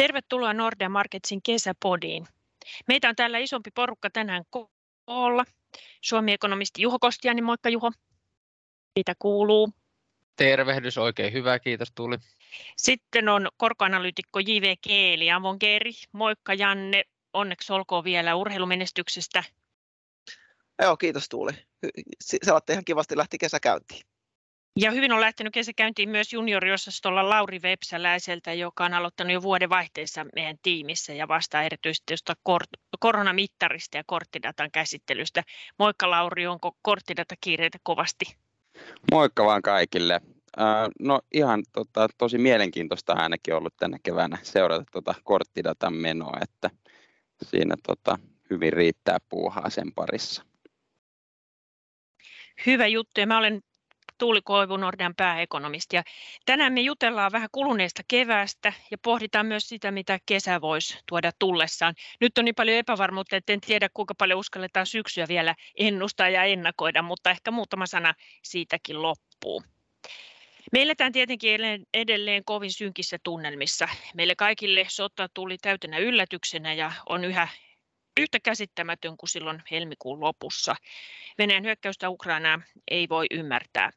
Tervetuloa Nordea Marketsin kesäpodiin. Meitä on täällä isompi porukka tänään koolla. Suomi-ekonomisti Juho Kostiani, moikka Juho. Mitä kuuluu? Tervehdys, oikein hyvä, kiitos Tuuli. Sitten on korkoanalyytikko J.V. Keeli, Avon Keeri. Moikka Janne, onneksi olkoon vielä urheilumenestyksestä. Joo, kiitos Tuuli. Selatte ihan kivasti lähti kesä käyntiin. Ja hyvin on lähtenyt kesäkäyntiin myös junioriosastolla Lauri Vepsäläiseltä, joka on aloittanut jo vuoden vaihteessa meidän tiimissä ja vastaa erityisesti kor- koronamittarista ja korttidatan käsittelystä. Moikka Lauri, onko korttidatakiireitä kovasti? Moikka vaan kaikille. No ihan tota, tosi mielenkiintoista ainakin ollut tänä keväänä seurata tuota korttidatan menoa, että siinä tota, hyvin riittää puuhaa sen parissa. Hyvä juttu ja mä olen Tuuli Koivu, Nordean pääekonomisti. Ja tänään me jutellaan vähän kuluneesta keväästä ja pohditaan myös sitä, mitä kesä voisi tuoda tullessaan. Nyt on niin paljon epävarmuutta, että en tiedä kuinka paljon uskalletaan syksyä vielä ennustaa ja ennakoida, mutta ehkä muutama sana siitäkin loppuu. Me eletään tietenkin edelleen kovin synkissä tunnelmissa. Meille kaikille sota tuli täytenä yllätyksenä ja on yhä yhtä käsittämätön kuin silloin helmikuun lopussa. Venäjän hyökkäystä Ukrainaa ei voi ymmärtää.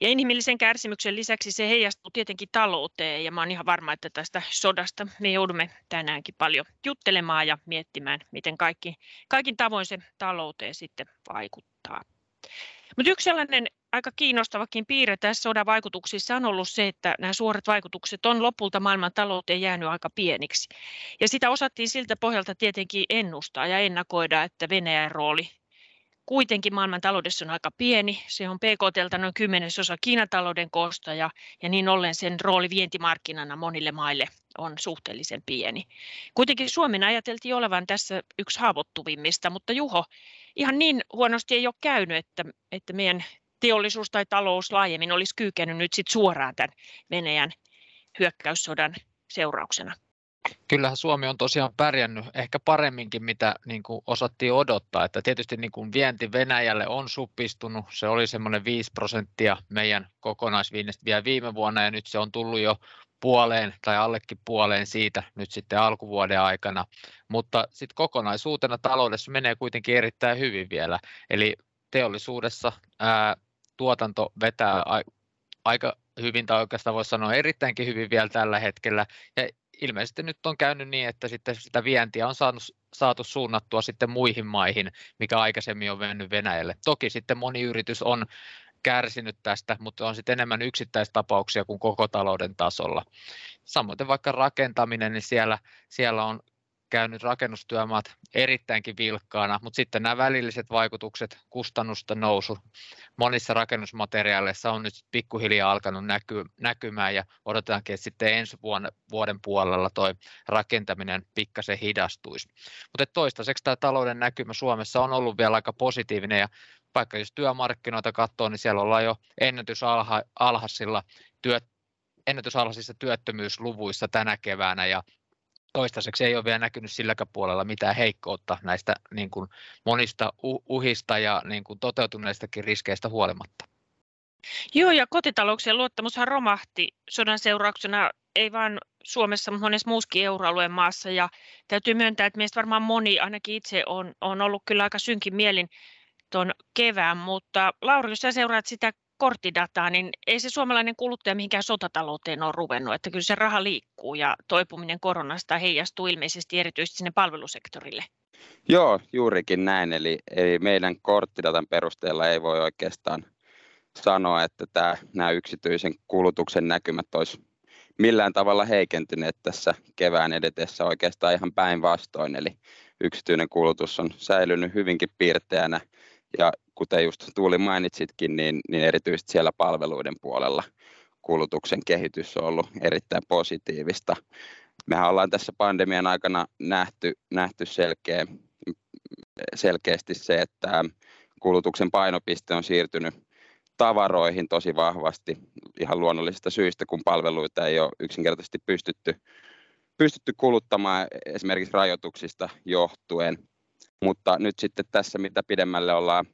Ja inhimillisen kärsimyksen lisäksi se heijastuu tietenkin talouteen ja mä olen ihan varma, että tästä sodasta me joudumme tänäänkin paljon juttelemaan ja miettimään, miten kaikki, kaikin tavoin se talouteen sitten vaikuttaa. Mutta yksi sellainen aika kiinnostavakin piirre tässä sodan vaikutuksissa on ollut se, että nämä suorat vaikutukset on lopulta maailman talouteen jäänyt aika pieniksi. Ja sitä osattiin siltä pohjalta tietenkin ennustaa ja ennakoida, että Venäjän rooli kuitenkin maailman taloudessa on aika pieni. Se on PKT noin kymmenesosa Kiinan talouden koosta ja, ja niin ollen sen rooli vientimarkkinana monille maille on suhteellisen pieni. Kuitenkin Suomen ajateltiin olevan tässä yksi haavoittuvimmista, mutta Juho, ihan niin huonosti ei ole käynyt, että, että meidän teollisuus tai talous laajemmin olisi kyykenyt nyt sit suoraan tämän Venäjän hyökkäyssodan seurauksena. Kyllähän Suomi on tosiaan pärjännyt ehkä paremminkin, mitä niin kuin osattiin odottaa. Että tietysti niin kuin vienti Venäjälle on supistunut. Se oli semmoinen 5 prosenttia meidän kokonaisviinnistä vielä viime vuonna ja nyt se on tullut jo puoleen tai allekin puoleen siitä nyt sitten alkuvuoden aikana. Mutta sitten kokonaisuutena taloudessa menee kuitenkin erittäin hyvin vielä. Eli teollisuudessa ää, tuotanto vetää aika hyvin, tai oikeastaan voisi sanoa erittäinkin hyvin vielä tällä hetkellä. Ja ilmeisesti nyt on käynyt niin, että sitten sitä vientiä on saanut, saatu suunnattua sitten muihin maihin, mikä aikaisemmin on mennyt Venäjälle. Toki sitten moni yritys on kärsinyt tästä, mutta on sitten enemmän yksittäistapauksia kuin koko talouden tasolla. Samoin vaikka rakentaminen, niin siellä, siellä on käynyt rakennustyömaat erittäinkin vilkkaana, mutta sitten nämä välilliset vaikutukset, kustannusten nousu monissa rakennusmateriaaleissa on nyt pikkuhiljaa alkanut näky, näkymään ja odotetaankin, että sitten ensi vuoden, vuoden puolella tuo rakentaminen pikkasen hidastuisi. Mutta toistaiseksi tämä talouden näkymä Suomessa on ollut vielä aika positiivinen ja vaikka jos työmarkkinoita katsoo, niin siellä ollaan jo ennätysalhaisilla työ, ennätysalhaisissa työttömyysluvuissa tänä keväänä ja toistaiseksi ei ole vielä näkynyt silläkään puolella mitään heikkoutta näistä niin kuin monista uhista ja niin kuin toteutuneistakin riskeistä huolimatta. Joo, ja kotitalouksien luottamushan romahti sodan seurauksena, ei vain Suomessa, mutta monessa muuskin euroalueen maassa. Ja täytyy myöntää, että meistä varmaan moni, ainakin itse, on, on ollut kyllä aika synkin mielin tuon kevään. Mutta Lauri, jos sä seuraat sitä korttidataa, niin ei se suomalainen kuluttaja mihinkään sotatalouteen ole ruvennut, että kyllä se raha liikkuu ja toipuminen koronasta heijastuu ilmeisesti erityisesti sinne palvelusektorille. Joo, juurikin näin. Eli, eli meidän korttidatan perusteella ei voi oikeastaan sanoa, että tämä, nämä yksityisen kulutuksen näkymät olisi millään tavalla heikentyneet tässä kevään edetessä oikeastaan ihan päinvastoin. Eli yksityinen kulutus on säilynyt hyvinkin piirteänä ja kuten just Tuuli mainitsitkin, niin, niin erityisesti siellä palveluiden puolella kulutuksen kehitys on ollut erittäin positiivista. Mehän ollaan tässä pandemian aikana nähty, nähty selkeä, selkeästi se, että kulutuksen painopiste on siirtynyt tavaroihin tosi vahvasti ihan luonnollisista syistä, kun palveluita ei ole yksinkertaisesti pystytty, pystytty kuluttamaan esimerkiksi rajoituksista johtuen. Mutta nyt sitten tässä, mitä pidemmälle ollaan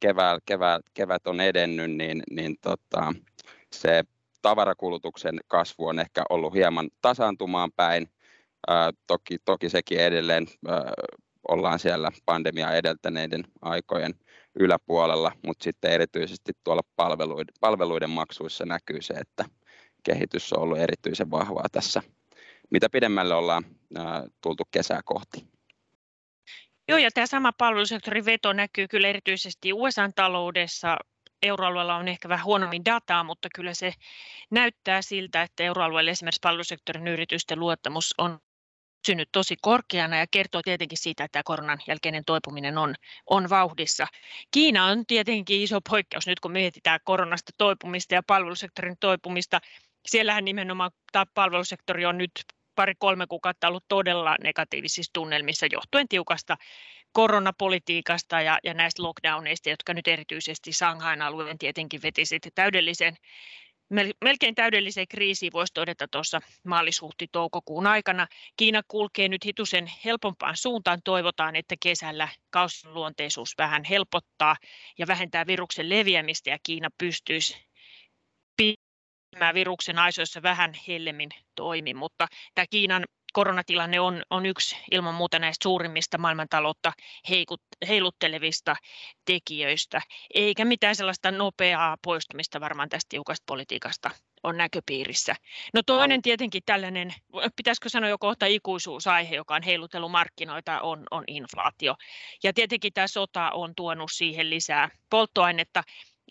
kevää, kevää, kevät on edennyt, niin, niin tota, se tavarakulutuksen kasvu on ehkä ollut hieman tasaantumaan päin. Toki, toki sekin edelleen ollaan siellä pandemia edeltäneiden aikojen yläpuolella, mutta sitten erityisesti tuolla palveluiden, palveluiden maksuissa näkyy se, että kehitys on ollut erityisen vahvaa tässä, mitä pidemmälle ollaan tultu kesää kohti. Joo, ja tämä sama palvelusektorin veto näkyy kyllä erityisesti USA-taloudessa. Euroalueella on ehkä vähän huonommin dataa, mutta kyllä se näyttää siltä, että euroalueelle esimerkiksi palvelusektorin yritysten luottamus on pysynyt tosi korkeana ja kertoo tietenkin siitä, että tämä koronan jälkeinen toipuminen on, on vauhdissa. Kiina on tietenkin iso poikkeus nyt, kun mietitään koronasta toipumista ja palvelusektorin toipumista. Siellähän nimenomaan tämä palvelusektori on nyt pari-kolme kuukautta ollut todella negatiivisissa tunnelmissa johtuen tiukasta koronapolitiikasta ja, ja näistä lockdowneista, jotka nyt erityisesti Shanghain alueen tietenkin veti sitten täydellisen melkein täydelliseen kriisiin voisi todeta tuossa maalis-huhti-toukokuun aikana. Kiina kulkee nyt hitusen helpompaan suuntaan. Toivotaan, että kesällä kausin luonteisuus vähän helpottaa ja vähentää viruksen leviämistä ja Kiina pystyisi pitämään viruksen aisoissa vähän hellemmin toimi, mutta tämä Kiinan koronatilanne on, on yksi ilman muuta näistä suurimmista maailmantaloutta heikut, heiluttelevista tekijöistä, eikä mitään sellaista nopeaa poistumista varmaan tästä tiukasta politiikasta on näköpiirissä. No toinen tietenkin tällainen, pitäisikö sanoa jo kohta ikuisuusaihe, joka on heilutellut markkinoita, on, on inflaatio. Ja tietenkin tämä sota on tuonut siihen lisää polttoainetta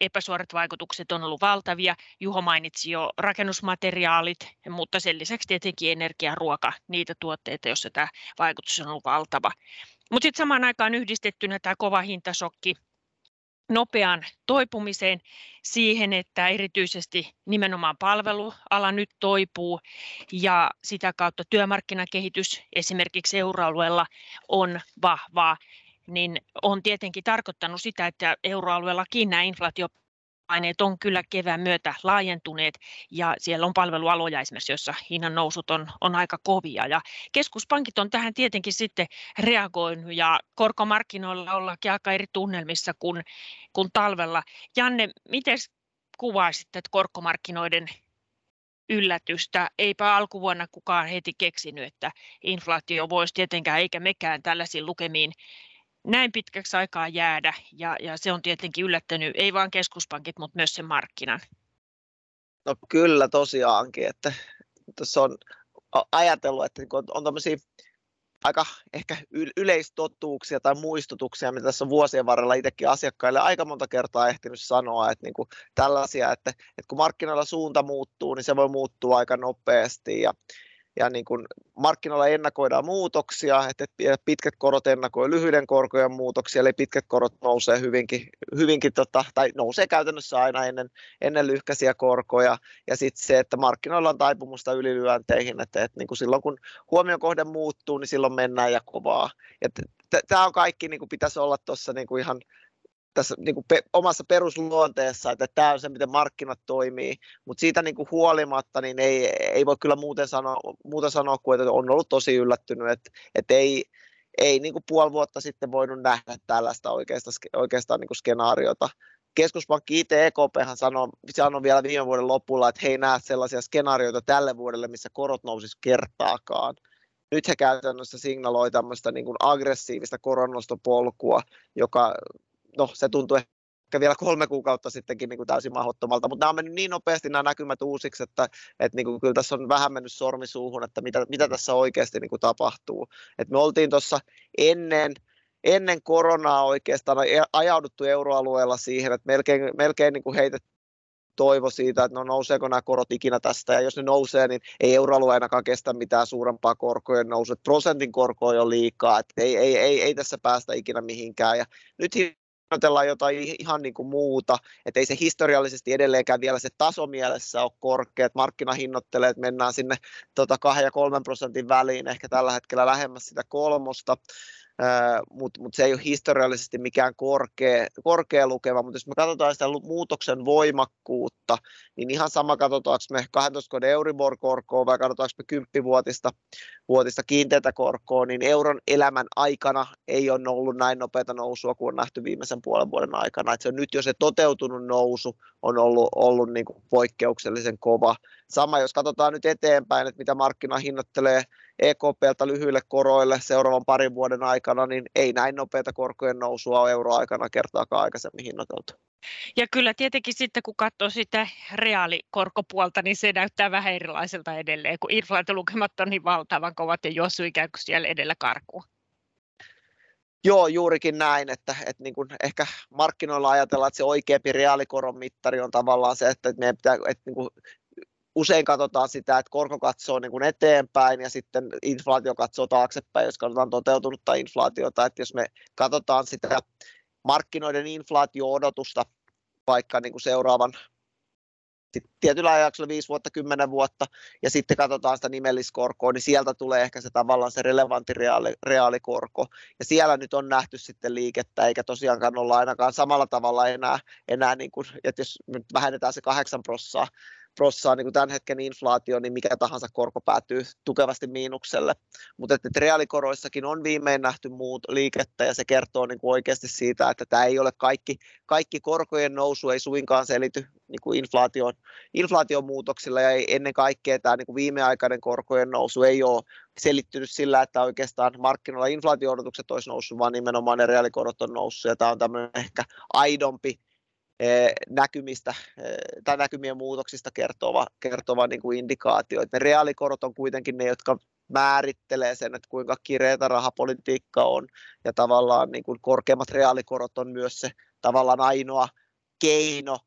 epäsuorat vaikutukset on ollut valtavia. Juho mainitsi jo rakennusmateriaalit, mutta sen lisäksi tietenkin energia, ruoka, niitä tuotteita, joissa tämä vaikutus on ollut valtava. Mutta sitten samaan aikaan yhdistettynä tämä kova hintasokki nopeaan toipumiseen siihen, että erityisesti nimenomaan palveluala nyt toipuu ja sitä kautta työmarkkinakehitys esimerkiksi euroalueella on vahvaa niin on tietenkin tarkoittanut sitä, että euroalueellakin nämä inflaatiopaineet on kyllä kevään myötä laajentuneet ja siellä on palvelualoja esimerkiksi, joissa hinnan nousut on, on aika kovia. Ja keskuspankit on tähän tietenkin sitten reagoinut ja korkomarkkinoilla ollaankin aika eri tunnelmissa kuin, kuin talvella. Janne, miten kuvaisit että korkomarkkinoiden yllätystä. Eipä alkuvuonna kukaan heti keksinyt, että inflaatio voisi tietenkään, eikä mekään tällaisiin lukemiin näin pitkäksi aikaa jäädä ja, ja se on tietenkin yllättänyt ei vain keskuspankit, mutta myös sen markkinan. No kyllä tosiaankin, että tässä on ajatellut, että niinku on tämmöisiä aika ehkä yleistotuuksia tai muistutuksia, mitä tässä on vuosien varrella itsekin asiakkaille aika monta kertaa ehtinyt sanoa, että niin kuin tällaisia, että, että kun markkinoilla suunta muuttuu, niin se voi muuttua aika nopeasti ja, ja niin kuin markkinoilla ennakoidaan muutoksia, että pitkät korot ennakoi lyhyiden korkojen muutoksia, eli pitkät korot nousee hyvinkin, hyvinkin tota, tai nousee käytännössä aina ennen, ennen lyhkäisiä korkoja, ja sitten se, että markkinoilla on taipumusta ylilyönteihin, että, että niin kuin silloin kun huomiokohde muuttuu, niin silloin mennään ja kovaa. Tämä on kaikki, niin kuin pitäisi olla tuossa niin kuin ihan tässä niin kuin pe- omassa perusluonteessa, että tämä on se, miten markkinat toimii, mutta siitä niin kuin huolimatta niin ei, ei voi kyllä muuten sanoa, muuta sanoa kuin, että on ollut tosi yllättynyt, että, että ei, ei niin kuin puoli vuotta sitten voinut nähdä tällaista oikeastaan, oikeastaan niin kuin skenaariota. Keskuspankki IT EKP sanoi, sanoi vielä viime vuoden lopulla, että he ei näe sellaisia skenaarioita tälle vuodelle, missä korot nousisi kertaakaan nyt he käytännössä signaloi tämmöistä niin kuin aggressiivista koronostopolkua, joka no se tuntuu ehkä vielä kolme kuukautta sittenkin niin kuin täysin mahdottomalta, mutta nämä on mennyt niin nopeasti nämä näkymät uusiksi, että, että niin kuin, kyllä tässä on vähän mennyt sormi suuhun, että mitä, mitä tässä oikeasti niin kuin tapahtuu. Et me oltiin tuossa ennen, ennen koronaa oikeastaan ajauduttu euroalueella siihen, että melkein, melkein niin kuin heitetty toivo siitä, että no nouseeko nämä korot ikinä tästä, ja jos ne nousee, niin ei euroalue ainakaan kestä mitään suurempaa korkojen nousua. Prosentin korko on jo liikaa, että ei, ei, ei, ei tässä päästä ikinä mihinkään. Ja nyt hinnoitellaan jotain ihan niin kuin muuta, että ei se historiallisesti edelleenkään vielä se taso mielessä ole korkea, että markkina hinnoittelee, että mennään sinne tota 2 ja 3 prosentin väliin, ehkä tällä hetkellä lähemmäs sitä kolmosta, mutta mut se ei ole historiallisesti mikään korkea, korkea lukema, mutta jos me katsotaan sitä muutoksen voimakkuutta, niin ihan sama katsotaanko me 12 vuoden Euribor-korkoa vai katsotaanko me 10 vuotista, vuotista kiinteätä korkoa, niin euron elämän aikana ei ole ollut näin nopeata nousua kuin on nähty viimeisen puolen vuoden aikana. Et se on nyt jo se toteutunut nousu on ollut, ollut niin kuin poikkeuksellisen kova. Sama jos katsotaan nyt eteenpäin, että mitä markkina hinnoittelee EKPltä lyhyille koroille seuraavan parin vuoden aikana, niin ei näin nopeita korkojen nousua ole euroaikana kertaakaan aikaisemmin hinnoiteltu. Ja kyllä tietenkin sitten kun katsoo sitä reaalikorkopuolta, niin se näyttää vähän erilaiselta edelleen, kun inflaatiolukemat on niin valtavan kovat ja juossu ikään kuin siellä edellä karkuun. Joo, juurikin näin, että, että niin kuin ehkä markkinoilla ajatellaan, että se oikeampi reaalikoron mittari on tavallaan se, että meidän pitää, että niin kuin usein katsotaan sitä, että korko katsoo niin kuin eteenpäin ja sitten inflaatio katsoo taaksepäin, jos katsotaan toteutunutta inflaatiota. Että jos me katsotaan sitä markkinoiden inflaatio-odotusta vaikka niin kuin seuraavan tietyllä ajaksella 5 vuotta, 10 vuotta, ja sitten katsotaan sitä nimelliskorkoa, niin sieltä tulee ehkä se tavallaan se relevantti reaali, reaalikorko. Ja siellä nyt on nähty sitten liikettä, eikä tosiaankaan olla ainakaan samalla tavalla enää, enää niin kuin, että jos nyt vähennetään se 8 prossaa, prossaa niin kuin tämän hetken inflaatio, niin mikä tahansa korko päätyy tukevasti miinukselle. Mutta että reaalikoroissakin on viimein nähty muut liikettä ja se kertoo niin kuin oikeasti siitä, että tämä ei ole kaikki, kaikki korkojen nousu ei suinkaan selity niin kuin inflaation, inflaation muutoksilla ja ennen kaikkea tämä niin kuin viimeaikainen korkojen nousu ei ole selittynyt sillä, että oikeastaan markkinoilla inflaatio-odotukset olisi noussut, vaan nimenomaan ne reaalikorot on noussut ja tämä on tämmöinen ehkä aidompi näkymistä eh, tai näkymien muutoksista kertova, kertova niin kuin indikaatio. Että ne reaalikorot on kuitenkin ne, jotka määrittelee sen, että kuinka kireätä rahapolitiikka on ja tavallaan niin kuin korkeammat reaalikorot on myös se tavallaan ainoa keino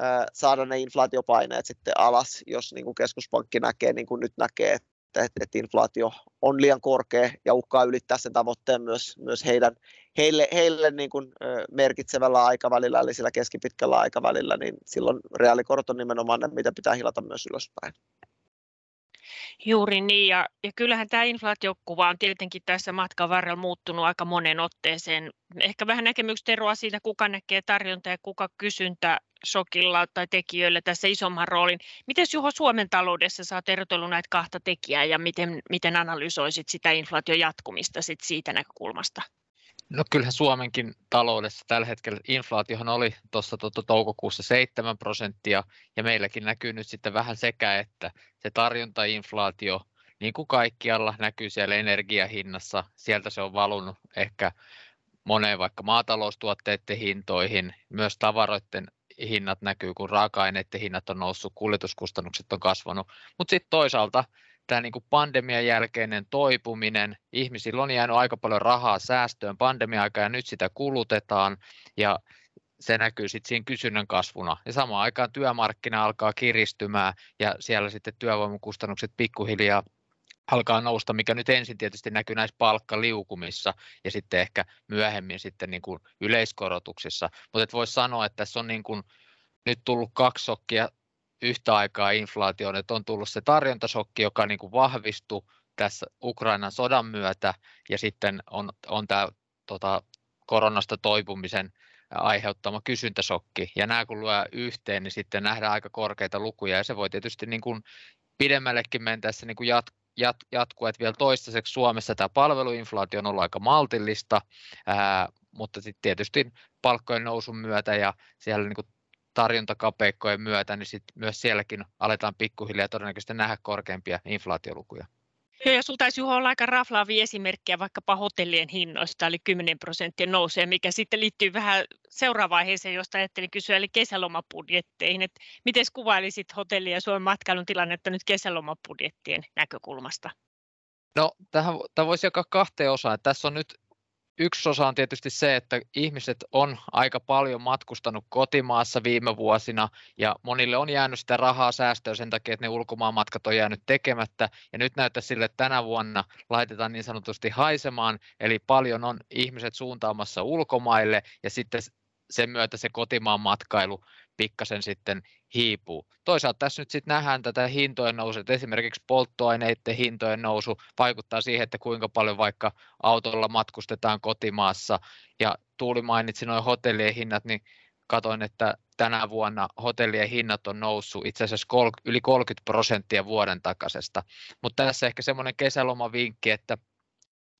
eh, saada ne inflaatiopaineet sitten alas, jos niin kuin keskuspankki näkee, niin kuin nyt näkee, että, että inflaatio on liian korkea ja uhkaa ylittää sen tavoitteen myös, myös heidän, heille, heille niin kuin, merkitsevällä aikavälillä, eli sillä keskipitkällä aikavälillä, niin silloin reaalikorot on nimenomaan ne, mitä pitää hilata myös ylöspäin. Juuri niin, ja, ja kyllähän tämä inflaatiokuva on tietenkin tässä matkan varrella muuttunut aika monen otteeseen. Ehkä vähän näkemykset eroa siitä, kuka näkee tarjonta ja kuka kysyntä shokilla tai tekijöillä tässä isomman roolin. Miten Juho Suomen taloudessa sä oot erotellut näitä kahta tekijää ja miten, miten analysoisit sitä inflaation jatkumista sit siitä näkökulmasta? No kyllähän Suomenkin taloudessa tällä hetkellä inflaatiohan oli tuossa toukokuussa 7 prosenttia ja meilläkin näkyy nyt sitten vähän sekä, että. Se tarjontainflaatio niin kuin kaikkialla näkyy siellä energiahinnassa, sieltä se on valunut ehkä moneen vaikka maataloustuotteiden hintoihin, myös tavaroiden hinnat näkyy, kun raaka-aineiden hinnat on noussut, kuljetuskustannukset on kasvanut, mutta sitten toisaalta tämä niin kuin pandemian jälkeinen toipuminen, ihmisillä on jäänyt aika paljon rahaa säästöön pandemia-aikaa ja nyt sitä kulutetaan ja se näkyy sitten siinä kysynnän kasvuna. Ja samaan aikaan työmarkkina alkaa kiristymään ja siellä sitten työvoimakustannukset pikkuhiljaa alkaa nousta, mikä nyt ensin tietysti näkyy näissä palkkaliukumissa ja sitten ehkä myöhemmin sitten niin kuin yleiskorotuksissa. Mutta voisi sanoa, että tässä on niin kuin nyt tullut kaksi sokkia yhtä aikaa inflaatioon, että on tullut se tarjontasokki, joka niin kuin vahvistui tässä Ukrainan sodan myötä ja sitten on, on tämä tota, koronasta toipumisen aiheuttama kysyntäsokki. Ja nämä kun luo yhteen, niin sitten nähdään aika korkeita lukuja ja se voi tietysti niin kuin pidemmällekin mentäessä niin kuin jat, jat, jatkua, että vielä toistaiseksi Suomessa tämä palveluinflaatio on ollut aika maltillista, ää, mutta sitten tietysti palkkojen nousun myötä ja siellä niin kuin tarjontakapeikkojen myötä, niin sit myös sielläkin aletaan pikkuhiljaa todennäköisesti nähdä korkeampia inflaatiolukuja. Joo, ja sinulla taisi Juho olla aika raflaavia esimerkkejä vaikkapa hotellien hinnoista, eli 10 prosenttia nousee, mikä sitten liittyy vähän seuraavaan vaiheeseen, josta ajattelin kysyä, eli kesälomapudjetteihin. Et miten kuvailisit hotelli- ja Suomen matkailun tilannetta nyt kesälomapudjettien näkökulmasta? No, tähän, tämä voisi jakaa kahteen osaan. Tässä on nyt yksi osa on tietysti se, että ihmiset on aika paljon matkustanut kotimaassa viime vuosina ja monille on jäänyt sitä rahaa säästöä sen takia, että ne ulkomaanmatkat on jäänyt tekemättä. Ja nyt näyttää sille, että tänä vuonna laitetaan niin sanotusti haisemaan, eli paljon on ihmiset suuntaamassa ulkomaille ja sitten sen myötä se kotimaan matkailu pikkasen sitten hiipuu. Toisaalta tässä nyt sitten nähdään tätä hintojen nousua, että esimerkiksi polttoaineiden hintojen nousu vaikuttaa siihen, että kuinka paljon vaikka autolla matkustetaan kotimaassa. Ja Tuuli mainitsi noin hotellien hinnat, niin katoin, että tänä vuonna hotellien hinnat on noussut itse asiassa yli 30 prosenttia vuoden takaisesta. Mutta tässä ehkä semmoinen kesälomavinkki, että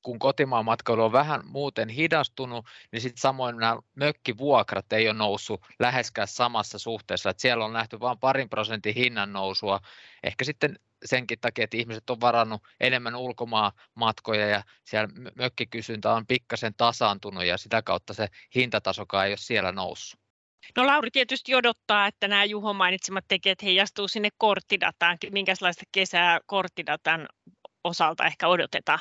kun kotimaan matkailu on vähän muuten hidastunut, niin sitten samoin nämä mökkivuokrat ei ole noussut läheskään samassa suhteessa. Että siellä on nähty vain parin prosentin hinnan nousua. Ehkä sitten senkin takia, että ihmiset on varannut enemmän ulkomaan matkoja ja siellä mökkikysyntä on pikkasen tasaantunut ja sitä kautta se hintatasokaan ei ole siellä noussut. No Lauri tietysti odottaa, että nämä Juho mainitsemat tekijät heijastuu sinne korttidataan. Minkälaista kesää korttidatan osalta ehkä odotetaan?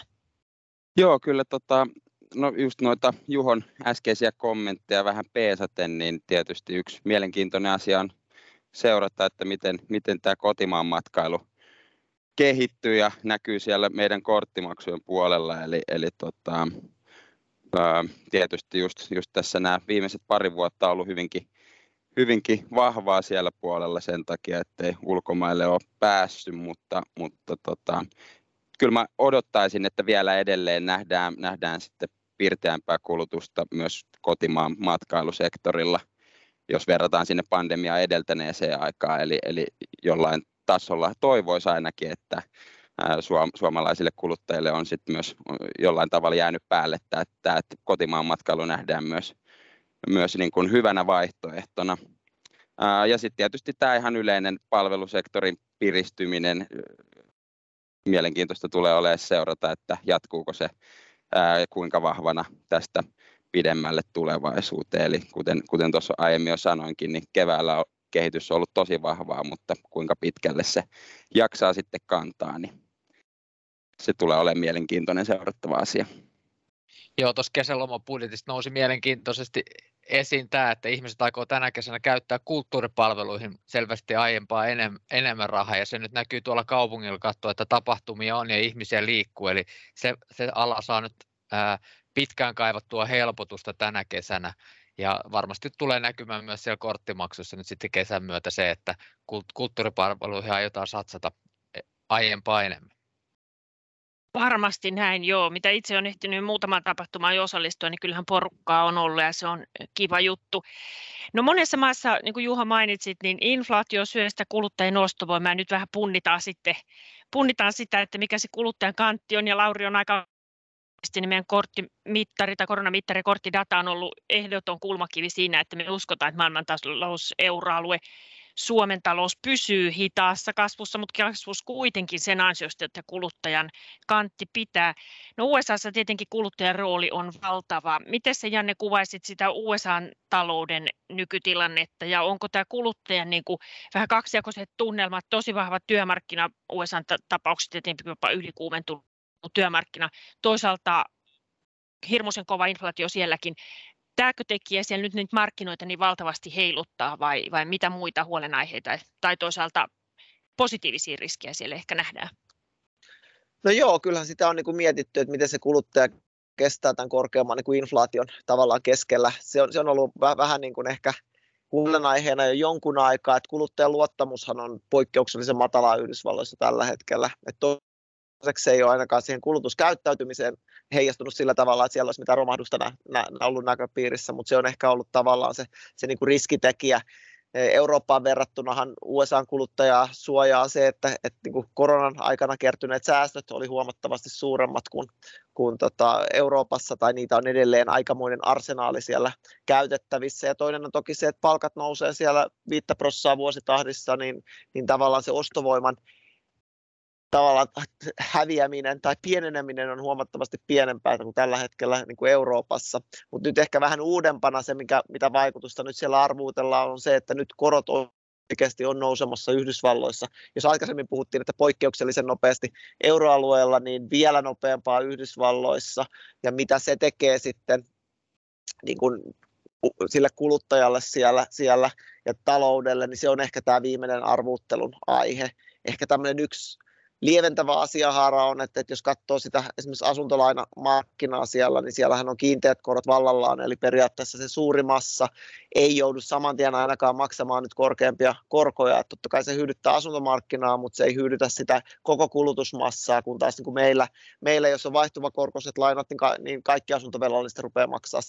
Joo, kyllä tota, no just noita Juhon äskeisiä kommentteja vähän peesaten, niin tietysti yksi mielenkiintoinen asia on seurata, että miten, miten tämä kotimaan matkailu kehittyy ja näkyy siellä meidän korttimaksujen puolella. Eli, eli tota, ää, tietysti just, just tässä nämä viimeiset pari vuotta on ollut hyvinkin, hyvinkin vahvaa siellä puolella sen takia, ettei ulkomaille ole päässyt, mutta, mutta tota, kyllä mä odottaisin, että vielä edelleen nähdään, nähdään sitten pirteämpää kulutusta myös kotimaan matkailusektorilla, jos verrataan sinne pandemiaa edeltäneeseen aikaan. Eli, eli jollain tasolla toivoisi ainakin, että suomalaisille kuluttajille on sitten myös jollain tavalla jäänyt päälle, että, että kotimaan matkailu nähdään myös, myös niin kuin hyvänä vaihtoehtona. Ja sitten tietysti tämä ihan yleinen palvelusektorin piristyminen, mielenkiintoista tulee olemaan seurata, että jatkuuko se ää, kuinka vahvana tästä pidemmälle tulevaisuuteen. Eli kuten, kuten tuossa aiemmin jo sanoinkin, niin keväällä kehitys on ollut tosi vahvaa, mutta kuinka pitkälle se jaksaa sitten kantaa, niin se tulee olemaan mielenkiintoinen seurattava asia. Joo, tuossa kesälomapudjetista nousi mielenkiintoisesti esiin tämä, että ihmiset aikoo tänä kesänä käyttää kulttuuripalveluihin selvästi aiempaa enem, enemmän rahaa, ja se nyt näkyy tuolla kaupungilla katsoa, että tapahtumia on ja ihmisiä liikkuu, eli se, se ala saa nyt ää, pitkään kaivattua helpotusta tänä kesänä, ja varmasti tulee näkymään myös siellä korttimaksussa nyt sitten kesän myötä se, että kulttuuripalveluihin aiotaan satsata e, aiempaa enemmän. Varmasti näin, joo. Mitä itse on ehtinyt muutamaan tapahtumaan osallistua, niin kyllähän porukkaa on ollut ja se on kiva juttu. No monessa maassa, niin kuin Juha mainitsit, niin inflaatio syö sitä kuluttajien ostovoimaa. Nyt vähän punnitaan sitten punnitaan sitä, että mikä se kuluttajan kantti on, ja Lauri on aika niin meidän korttimittari tai koronamittari korttidata on ollut ehdoton kulmakivi siinä, että me uskotaan, että maailmantalous, euroalue Suomen talous pysyy hitaassa kasvussa, mutta kasvussa kuitenkin sen ansiosta, että kuluttajan kantti pitää. No USAssa tietenkin kuluttajan rooli on valtava. Miten se Janne kuvaisit sitä USAn talouden nykytilannetta ja onko tämä kuluttajan niin kuin vähän kaksijakoiset tunnelmat, tosi vahva työmarkkina USAn tapauksessa tietenkin jopa ylikuumentunut työmarkkina. Toisaalta hirmuisen kova inflaatio sielläkin tämäkö tekijä siellä nyt niitä markkinoita niin valtavasti heiluttaa vai, vai mitä muita huolenaiheita tai toisaalta positiivisia riskejä siellä ehkä nähdään? No joo, kyllähän sitä on niin kuin mietitty, että miten se kuluttaja kestää tämän korkeamman niin kuin inflaation tavallaan keskellä. Se on, se on ollut vähän niin kuin ehkä huolenaiheena jo jonkun aikaa, että kuluttajan luottamushan on poikkeuksellisen matalaa Yhdysvalloissa tällä hetkellä. Että se ei ole ainakaan siihen kulutuskäyttäytymiseen heijastunut sillä tavalla, että siellä olisi mitään romahdusta nä, nä, ollut näköpiirissä, mutta se on ehkä ollut tavallaan se, se niin kuin riskitekijä. E, Eurooppaan verrattunahan USAn kuluttajaa suojaa se, että, että niin kuin koronan aikana kertyneet säästöt oli huomattavasti suuremmat kuin, kuin tota Euroopassa, tai niitä on edelleen aikamoinen arsenaali siellä käytettävissä. Ja toinen on toki se, että palkat nousee siellä 5 prosenttia vuositahdissa, niin, niin tavallaan se ostovoiman tavallaan häviäminen tai pieneneminen on huomattavasti pienempää kuin tällä hetkellä niin kuin Euroopassa. Mutta nyt ehkä vähän uudempana se, mikä, mitä vaikutusta nyt siellä arvuutellaan, on se, että nyt korot oikeasti on nousemassa Yhdysvalloissa. Jos aikaisemmin puhuttiin, että poikkeuksellisen nopeasti euroalueella, niin vielä nopeampaa Yhdysvalloissa. Ja mitä se tekee sitten niin kuin sille kuluttajalle siellä, siellä ja taloudelle, niin se on ehkä tämä viimeinen arvuuttelun aihe. Ehkä tämmöinen yksi lieventävä asiahaara on, että, että jos katsoo sitä esimerkiksi asuntolainamarkkinaa siellä, niin siellähän on kiinteät korot vallallaan, eli periaatteessa se suuri massa ei joudu saman tien ainakaan maksamaan nyt korkeampia korkoja. Että totta kai se hyödyttää asuntomarkkinaa, mutta se ei hyödytä sitä koko kulutusmassaa, kun taas niin kuin meillä, meillä, jos on vaihtuvakorkoiset lainat, niin, ka, niin kaikki asuntovelalliset rupeaa maksaa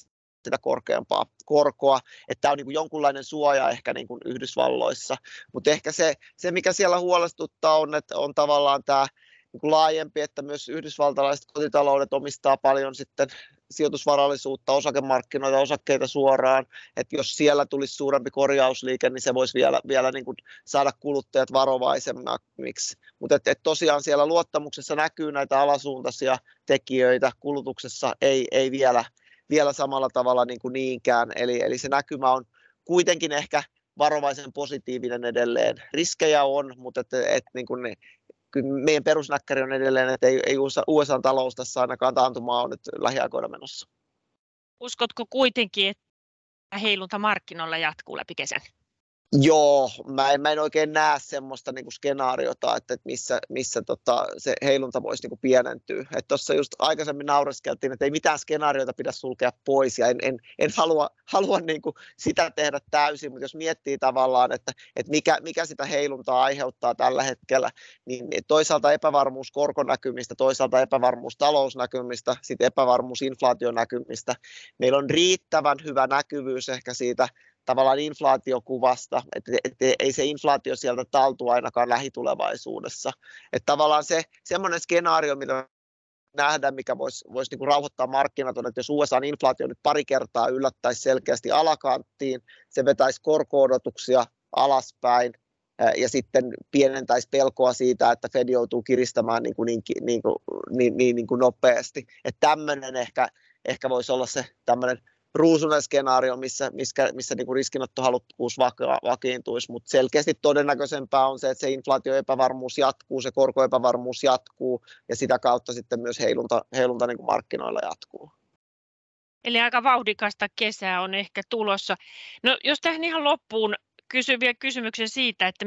sitä korkeampaa korkoa, että tämä on niin jonkunlainen suoja ehkä niin kuin Yhdysvalloissa, mutta ehkä se, se, mikä siellä huolestuttaa on, että on tavallaan tämä niin kuin laajempi, että myös yhdysvaltalaiset kotitaloudet omistaa paljon sitten sijoitusvarallisuutta, osakemarkkinoita, osakkeita suoraan, että jos siellä tulisi suurempi korjausliike, niin se voisi vielä, vielä niin kuin saada kuluttajat varovaisemmiksi. Mutta et, et tosiaan siellä luottamuksessa näkyy näitä alasuuntaisia tekijöitä, kulutuksessa ei, ei vielä, vielä samalla tavalla niin kuin niinkään. Eli, eli se näkymä on kuitenkin ehkä varovaisen positiivinen edelleen. Riskejä on, mutta et, et, niin kuin ne, kyllä meidän perusnäkkäri on edelleen, että ei, ei USA, USA-talous tässä ainakaan taantumaa on nyt lähiaikoina menossa. Uskotko kuitenkin, että heilunta markkinoilla jatkuu läpi kesän? Joo, mä en, mä en oikein näe semmoista niin kuin skenaariota, että, että missä, missä tota, se heilunta voisi niin kuin pienentyä. Tuossa just aikaisemmin naureskeltiin, että ei mitään skenaariota pidä sulkea pois ja en, en, en halua, halua niin kuin sitä tehdä täysin, mutta jos miettii tavallaan, että, että mikä, mikä sitä heiluntaa aiheuttaa tällä hetkellä, niin, niin toisaalta epävarmuus korkonäkymistä, toisaalta epävarmuus talousnäkymistä, sitten epävarmuus inflaationäkymistä. Meillä on riittävän hyvä näkyvyys ehkä siitä tavallaan inflaatiokuvasta, että et, et, ei se inflaatio sieltä taltu ainakaan lähitulevaisuudessa. Että tavallaan se semmoinen skenaario, mitä nähdään, mikä voisi vois niinku rauhoittaa markkinat, on, että jos USA-inflaatio nyt pari kertaa yllättäisi selkeästi alakanttiin, se vetäisi korko-odotuksia alaspäin, ja sitten pienentäisi pelkoa siitä, että Fed joutuu kiristämään niin, kuin niin, niin, niin, niin, niin kuin nopeasti. Että tämmöinen ehkä, ehkä voisi olla se tämmöinen ruusunen skenaario, missä, missä, missä niin riskinottohalukkuus vakiintuisi, mutta selkeästi todennäköisempää on se, että se inflaatioepävarmuus jatkuu, se korkoepävarmuus jatkuu ja sitä kautta sitten myös heilunta, heilunta niin kuin markkinoilla jatkuu. Eli aika vauhdikasta kesää on ehkä tulossa. No jos tähän ihan loppuun kysyn vielä kysymyksen siitä, että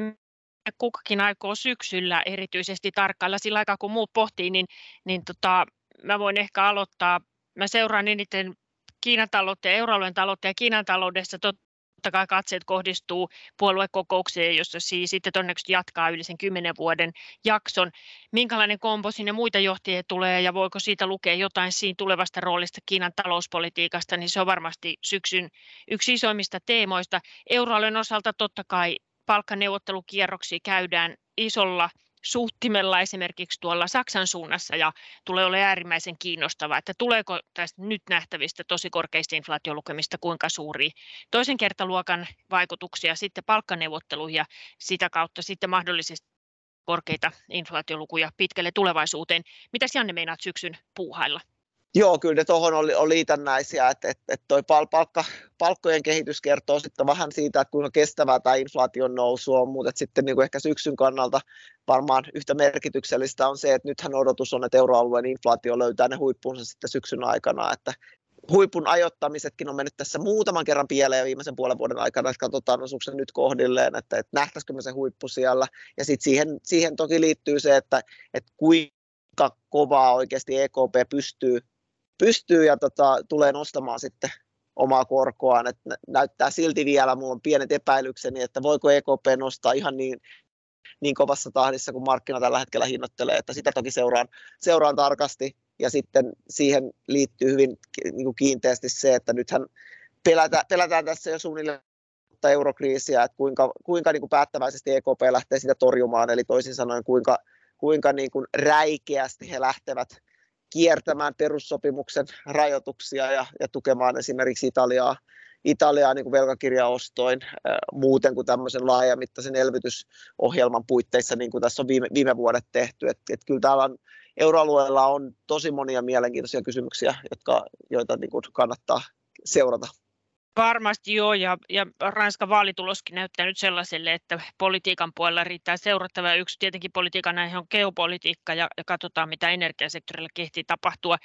kukakin aikoo syksyllä erityisesti tarkkailla sillä aikaa, kun muut pohtii, niin, niin tota, mä voin ehkä aloittaa. Mä seuraan eniten Kiinan taloutta ja euroalueen taloutta ja Kiinan taloudessa totta kai katseet kohdistuu puoluekokoukseen, jossa siis sitten todennäköisesti jatkaa yli sen kymmenen vuoden jakson. Minkälainen kombo sinne muita johtajia tulee ja voiko siitä lukea jotain siinä tulevasta roolista Kiinan talouspolitiikasta, niin se on varmasti syksyn yksi isoimmista teemoista. Euroalueen osalta totta kai palkkaneuvottelukierroksia käydään isolla suhtimella esimerkiksi tuolla Saksan suunnassa ja tulee olemaan äärimmäisen kiinnostavaa, että tuleeko tästä nyt nähtävistä tosi korkeista inflaatiolukemista kuinka suuri toisen kertaluokan vaikutuksia sitten palkkaneuvotteluihin ja sitä kautta sitten mahdollisesti korkeita inflaatiolukuja pitkälle tulevaisuuteen. Mitä Janne meinaat syksyn puuhailla? Joo, kyllä ne tuohon oli, oli liitännäisiä, että, että, että toi pal- palkka, palkkojen kehitys kertoo sitten vähän siitä, että kuinka kestävää tämä inflaation nousu on, mutta sitten niin kuin ehkä syksyn kannalta varmaan yhtä merkityksellistä on se, että nythän odotus on, että euroalueen inflaatio löytää ne huippunsa sitten syksyn aikana, että huipun ajoittamisetkin on mennyt tässä muutaman kerran pieleen viimeisen puolen vuoden aikana, että katsotaan osuuko se nyt kohdilleen, että, että nähtäisikö me se huippu siellä. Ja sitten siihen, siihen toki liittyy se, että, että kuinka kovaa oikeasti EKP pystyy pystyy ja tota, tulee nostamaan sitten omaa korkoaan. Et näyttää silti vielä, minulla on pienet epäilykseni, että voiko EKP nostaa ihan niin, niin kovassa tahdissa, kun markkina tällä hetkellä hinnoittelee, että sitä toki seuraan, seuraan tarkasti. Ja sitten siihen liittyy hyvin niin kuin kiinteästi se, että nythän pelätään, pelätään tässä jo suunnilleen eurokriisiä, että kuinka, kuinka niin kuin päättäväisesti EKP lähtee sitä torjumaan, eli toisin sanoen kuinka, kuinka niin kuin räikeästi he lähtevät kiertämään perussopimuksen rajoituksia ja, ja tukemaan esimerkiksi Italiaa, Italiaa niin velkakirjaostoin äh, muuten kuin tämmöisen laajamittaisen elvytysohjelman puitteissa, niin kuin tässä on viime, viime vuodet tehty. Et, et kyllä täällä on, euroalueella on tosi monia mielenkiintoisia kysymyksiä, jotka, joita niin kuin kannattaa seurata. Varmasti joo, ja, ja Ranskan vaalituloskin näyttää nyt sellaiselle, että politiikan puolella riittää seurattava. Yksi tietenkin politiikan näihin on geopolitiikka, ja, ja katsotaan, mitä energiasektorilla kehtii tapahtua.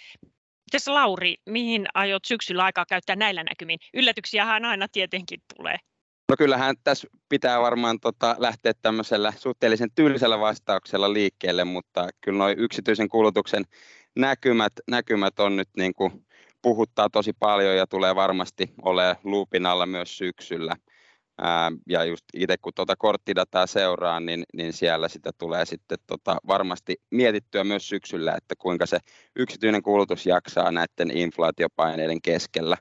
Mites Lauri, mihin aiot syksyllä aikaa käyttää näillä näkymin? Yllätyksiähän aina tietenkin tulee. No kyllähän tässä pitää varmaan tota, lähteä tämmöisellä suhteellisen tylsällä vastauksella liikkeelle, mutta kyllä nuo yksityisen kulutuksen näkymät, näkymät on nyt niin kuin puhuttaa tosi paljon ja tulee varmasti olemaan luupin alla myös syksyllä. Ää, ja just itse kun tuota korttidataa seuraa, niin, niin siellä sitä tulee sitten tota varmasti mietittyä myös syksyllä, että kuinka se yksityinen kulutus jaksaa näiden inflaatiopaineiden keskellä.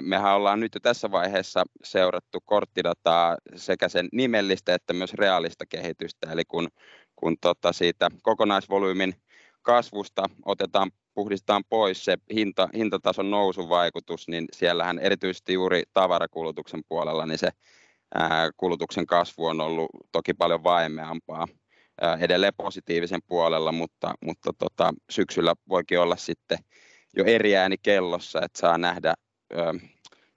Mehän ollaan nyt jo tässä vaiheessa seurattu korttidataa sekä sen nimellistä että myös reaalista kehitystä, eli kun, kun tota siitä kokonaisvolyymin kasvusta otetaan, puhdistetaan pois se hinta, hintatason nousun vaikutus, niin siellähän erityisesti juuri tavarakulutuksen puolella niin se ää, kulutuksen kasvu on ollut toki paljon vaimeampaa edelleen positiivisen puolella, mutta, mutta tota, syksyllä voikin olla sitten jo eri ääni kellossa, että saa nähdä,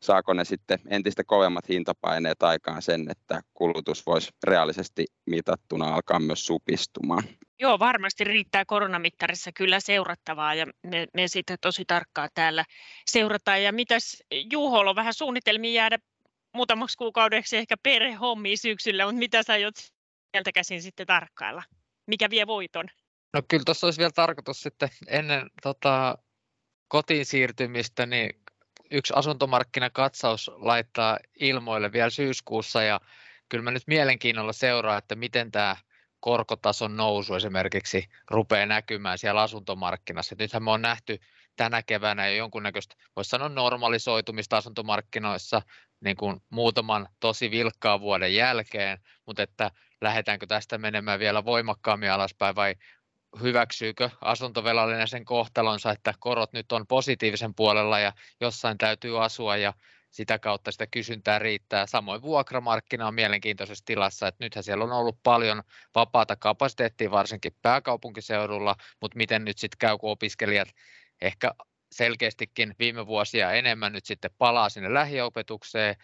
saako ne sitten entistä kovemmat hintapaineet aikaan sen, että kulutus voisi reaalisesti mitattuna alkaa myös supistumaan. Joo, varmasti riittää koronamittarissa kyllä seurattavaa ja me, me sitä tosi tarkkaa täällä seurataan. Ja mitäs Juholla on vähän suunnitelmia jäädä muutamaksi kuukaudeksi ehkä perhehommiin syksyllä, mutta mitä sä aiot sieltä käsin sitten tarkkailla? Mikä vie voiton? No kyllä tuossa olisi vielä tarkoitus sitten ennen tota, kotiin siirtymistä, niin yksi asuntomarkkinakatsaus laittaa ilmoille vielä syyskuussa ja kyllä mä nyt mielenkiinnolla seuraan, että miten tämä korkotason nousu esimerkiksi rupeaa näkymään siellä asuntomarkkinassa. Nythän me on nähty tänä keväänä jo jonkunnäköistä, voisi sanoa normalisoitumista asuntomarkkinoissa niin kuin muutaman tosi vilkkaan vuoden jälkeen, mutta että lähdetäänkö tästä menemään vielä voimakkaammin alaspäin vai hyväksyykö asuntovelallinen sen kohtalonsa, että korot nyt on positiivisen puolella ja jossain täytyy asua ja sitä kautta sitä kysyntää riittää. Samoin vuokramarkkina on mielenkiintoisessa tilassa, että nythän siellä on ollut paljon vapaata kapasiteettia varsinkin pääkaupunkiseudulla, mutta miten nyt sitten käy, kun opiskelijat ehkä selkeästikin viime vuosia enemmän nyt sitten palaa sinne lähiopetukseen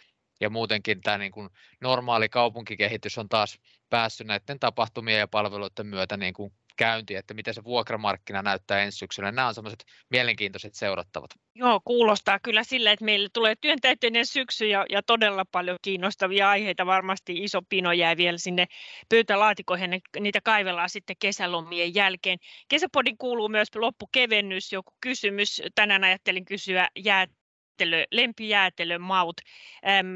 ja muutenkin tämä niin kuin normaali kaupunkikehitys on taas päässyt näiden tapahtumien ja palveluiden myötä niin kuin käyntiin, että miten se vuokramarkkina näyttää ensi syksyllä. Nämä on sellaiset mielenkiintoiset seurattavat. Joo, kuulostaa kyllä sillä, että meille tulee työntäyteinen syksy ja, ja todella paljon kiinnostavia aiheita. Varmasti iso pino jää vielä sinne pöytälaatikoihin, niitä kaivellaan sitten kesälomien jälkeen. Kesäpodin kuuluu myös loppukevennys, joku kysymys. Tänään ajattelin kysyä jäätelö, lempijäätelön maut. Ähm,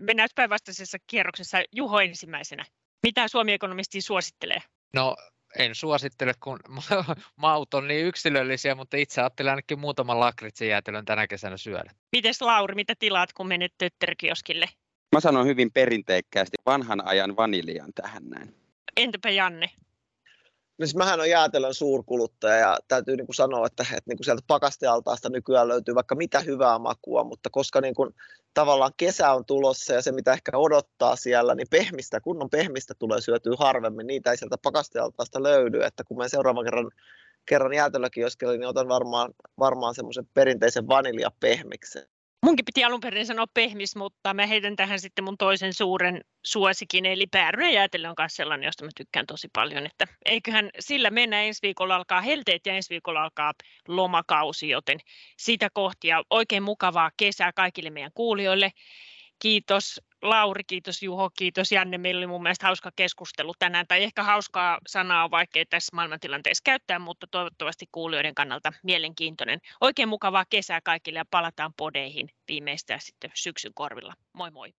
mennään päinvastaisessa kierroksessa Juho ensimmäisenä. Mitä Suomi-ekonomisti suosittelee? No en suosittele, kun maut on niin yksilöllisiä, mutta itse ajattelen ainakin muutaman lakritsijäätelön tänä kesänä syödä. Mites Lauri, mitä tilaat, kun menet tötterkioskille? Mä sanon hyvin perinteikkäästi vanhan ajan vaniljan tähän näin. Entäpä Janne? No siis mähän on jäätelön suurkuluttaja ja täytyy niin kuin sanoa, että, että niin kuin sieltä pakastealtaasta nykyään löytyy vaikka mitä hyvää makua, mutta koska niin kuin tavallaan kesä on tulossa ja se mitä ehkä odottaa siellä, niin pehmistä, kunnon pehmistä tulee syötyä harvemmin, niitä ei sieltä pakastealtaasta löydy, että kun mä seuraavan kerran, kerran jäätelökioskelle, niin otan varmaan, varmaan semmoisen perinteisen vaniljapehmiksen. Munkin piti alun perin sanoa pehmis, mutta mä heitän tähän sitten mun toisen suuren suosikin, eli päärynä jäätelö on myös sellainen, josta mä tykkään tosi paljon. Että eiköhän sillä mennä, ensi viikolla alkaa helteet ja ensi viikolla alkaa lomakausi, joten sitä kohti ja oikein mukavaa kesää kaikille meidän kuulijoille. Kiitos Lauri, kiitos Juho, kiitos Janne. Meillä oli mun mielestä hauska keskustelu tänään, tai ehkä hauskaa sanaa on vaikea tässä maailmantilanteessa käyttää, mutta toivottavasti kuulijoiden kannalta mielenkiintoinen. Oikein mukavaa kesää kaikille ja palataan podeihin viimeistään sitten syksyn korvilla. Moi moi!